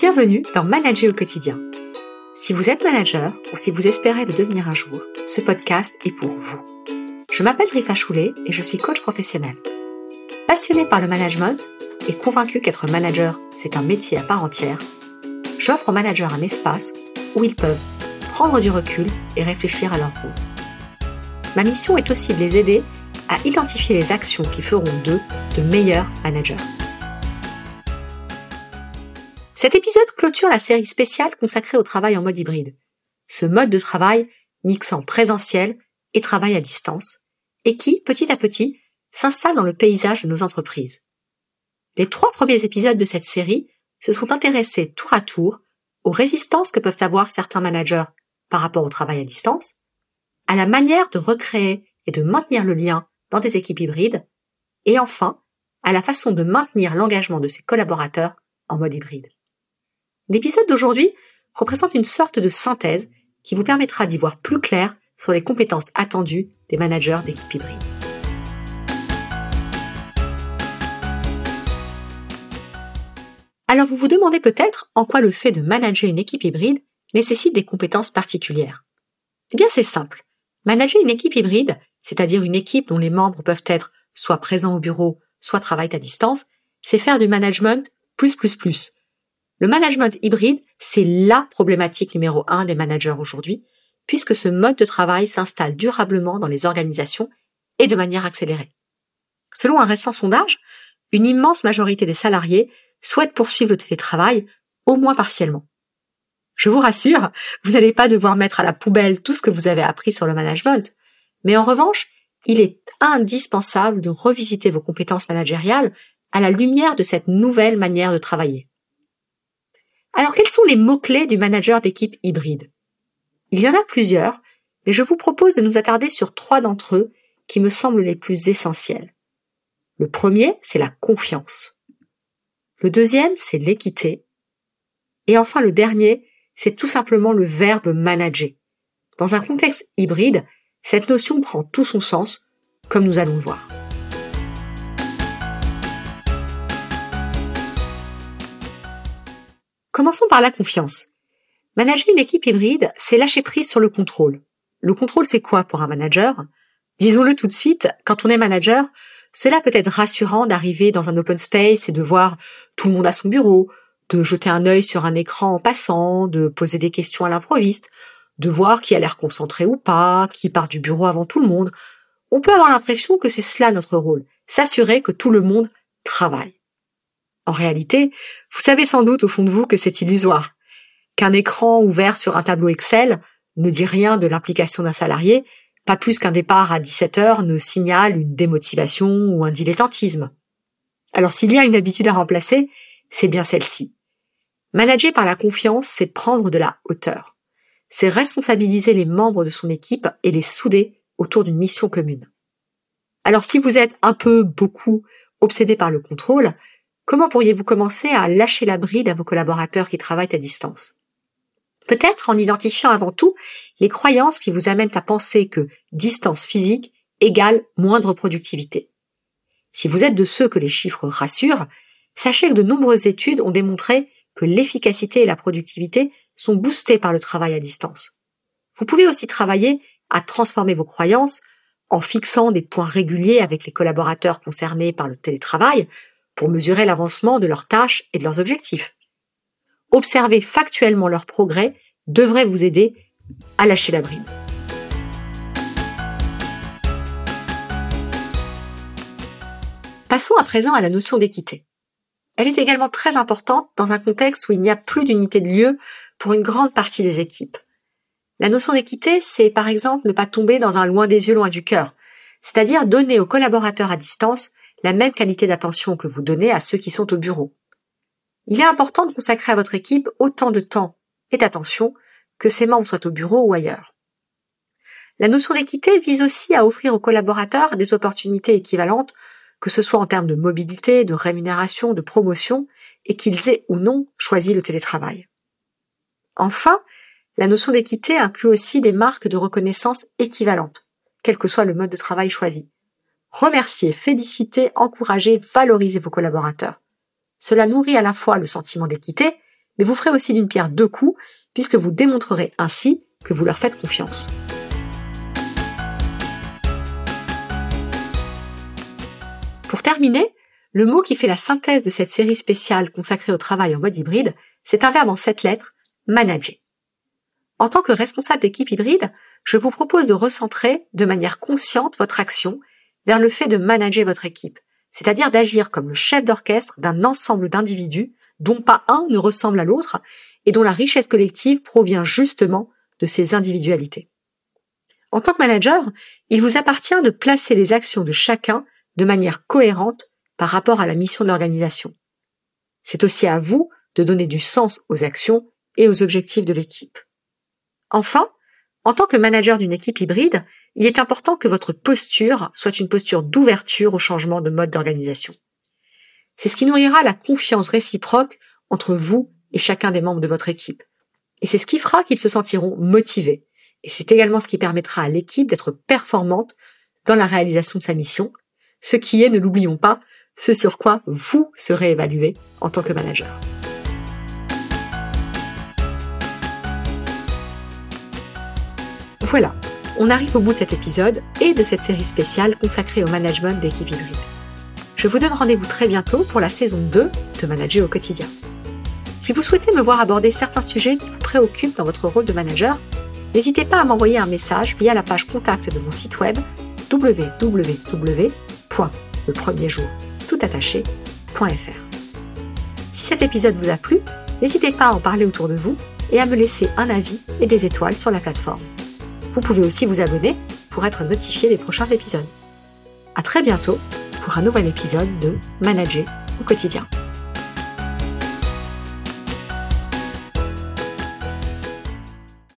Bienvenue dans Manager au quotidien. Si vous êtes manager ou si vous espérez devenir un jour, ce podcast est pour vous. Je m'appelle Rifa Choulet et je suis coach professionnel. Passionné par le management et convaincu qu'être manager, c'est un métier à part entière, j'offre aux managers un espace où ils peuvent prendre du recul et réfléchir à leur rôle. Ma mission est aussi de les aider à identifier les actions qui feront d'eux de meilleurs managers. Cet épisode clôture la série spéciale consacrée au travail en mode hybride. Ce mode de travail mixant présentiel et travail à distance, et qui, petit à petit, s'installe dans le paysage de nos entreprises. Les trois premiers épisodes de cette série se sont intéressés tour à tour aux résistances que peuvent avoir certains managers par rapport au travail à distance, à la manière de recréer et de maintenir le lien dans des équipes hybrides, et enfin, à la façon de maintenir l'engagement de ses collaborateurs en mode hybride. L'épisode d'aujourd'hui représente une sorte de synthèse qui vous permettra d'y voir plus clair sur les compétences attendues des managers d'équipes hybrides. Alors vous vous demandez peut-être en quoi le fait de manager une équipe hybride nécessite des compétences particulières. Eh bien c'est simple. Manager une équipe hybride, c'est-à-dire une équipe dont les membres peuvent être soit présents au bureau, soit travaillent à distance, c'est faire du management plus plus plus, le management hybride, c'est la problématique numéro un des managers aujourd'hui, puisque ce mode de travail s'installe durablement dans les organisations et de manière accélérée. Selon un récent sondage, une immense majorité des salariés souhaitent poursuivre le télétravail, au moins partiellement. Je vous rassure, vous n'allez pas devoir mettre à la poubelle tout ce que vous avez appris sur le management, mais en revanche, il est indispensable de revisiter vos compétences managériales à la lumière de cette nouvelle manière de travailler. Alors quels sont les mots-clés du manager d'équipe hybride? Il y en a plusieurs, mais je vous propose de nous attarder sur trois d'entre eux qui me semblent les plus essentiels. Le premier, c'est la confiance. Le deuxième, c'est l'équité. Et enfin, le dernier, c'est tout simplement le verbe manager. Dans un contexte hybride, cette notion prend tout son sens, comme nous allons le voir. Commençons par la confiance. Manager une équipe hybride, c'est lâcher prise sur le contrôle. Le contrôle, c'est quoi pour un manager? Disons-le tout de suite, quand on est manager, cela peut être rassurant d'arriver dans un open space et de voir tout le monde à son bureau, de jeter un œil sur un écran en passant, de poser des questions à l'improviste, de voir qui a l'air concentré ou pas, qui part du bureau avant tout le monde. On peut avoir l'impression que c'est cela notre rôle, s'assurer que tout le monde travaille. En réalité, vous savez sans doute au fond de vous que c'est illusoire, qu'un écran ouvert sur un tableau Excel ne dit rien de l'implication d'un salarié, pas plus qu'un départ à 17 heures ne signale une démotivation ou un dilettantisme. Alors s'il y a une habitude à remplacer, c'est bien celle-ci. Manager par la confiance, c'est prendre de la hauteur. C'est responsabiliser les membres de son équipe et les souder autour d'une mission commune. Alors si vous êtes un peu, beaucoup, obsédé par le contrôle, Comment pourriez-vous commencer à lâcher la bride à vos collaborateurs qui travaillent à distance? Peut-être en identifiant avant tout les croyances qui vous amènent à penser que distance physique égale moindre productivité. Si vous êtes de ceux que les chiffres rassurent, sachez que de nombreuses études ont démontré que l'efficacité et la productivité sont boostées par le travail à distance. Vous pouvez aussi travailler à transformer vos croyances en fixant des points réguliers avec les collaborateurs concernés par le télétravail pour mesurer l'avancement de leurs tâches et de leurs objectifs. Observer factuellement leur progrès devrait vous aider à lâcher la bride. Passons à présent à la notion d'équité. Elle est également très importante dans un contexte où il n'y a plus d'unité de lieu pour une grande partie des équipes. La notion d'équité, c'est par exemple ne pas tomber dans un loin des yeux, loin du cœur, c'est-à-dire donner aux collaborateurs à distance la même qualité d'attention que vous donnez à ceux qui sont au bureau. Il est important de consacrer à votre équipe autant de temps et d'attention que ses membres soient au bureau ou ailleurs. La notion d'équité vise aussi à offrir aux collaborateurs des opportunités équivalentes, que ce soit en termes de mobilité, de rémunération, de promotion, et qu'ils aient ou non choisi le télétravail. Enfin, la notion d'équité inclut aussi des marques de reconnaissance équivalentes, quel que soit le mode de travail choisi. Remercier, féliciter, encourager, valoriser vos collaborateurs. Cela nourrit à la fois le sentiment d'équité, mais vous ferez aussi d'une pierre deux coups, puisque vous démontrerez ainsi que vous leur faites confiance. Pour terminer, le mot qui fait la synthèse de cette série spéciale consacrée au travail en mode hybride, c'est un verbe en sept lettres, manager. En tant que responsable d'équipe hybride, je vous propose de recentrer de manière consciente votre action vers le fait de manager votre équipe, c'est-à-dire d'agir comme le chef d'orchestre d'un ensemble d'individus dont pas un ne ressemble à l'autre et dont la richesse collective provient justement de ces individualités. En tant que manager, il vous appartient de placer les actions de chacun de manière cohérente par rapport à la mission de l'organisation. C'est aussi à vous de donner du sens aux actions et aux objectifs de l'équipe. Enfin, en tant que manager d'une équipe hybride, il est important que votre posture soit une posture d'ouverture au changement de mode d'organisation. C'est ce qui nourrira la confiance réciproque entre vous et chacun des membres de votre équipe. Et c'est ce qui fera qu'ils se sentiront motivés. Et c'est également ce qui permettra à l'équipe d'être performante dans la réalisation de sa mission, ce qui est, ne l'oublions pas, ce sur quoi vous serez évalué en tant que manager. Voilà, on arrive au bout de cet épisode et de cette série spéciale consacrée au management d'équipe hybride. Je vous donne rendez-vous très bientôt pour la saison 2 de Manager au quotidien. Si vous souhaitez me voir aborder certains sujets qui vous préoccupent dans votre rôle de manager, n'hésitez pas à m'envoyer un message via la page contact de mon site web www.lepremierjour toutattaché.fr. Si cet épisode vous a plu, n'hésitez pas à en parler autour de vous et à me laisser un avis et des étoiles sur la plateforme. Vous pouvez aussi vous abonner pour être notifié des prochains épisodes. À très bientôt pour un nouvel épisode de Manager au quotidien.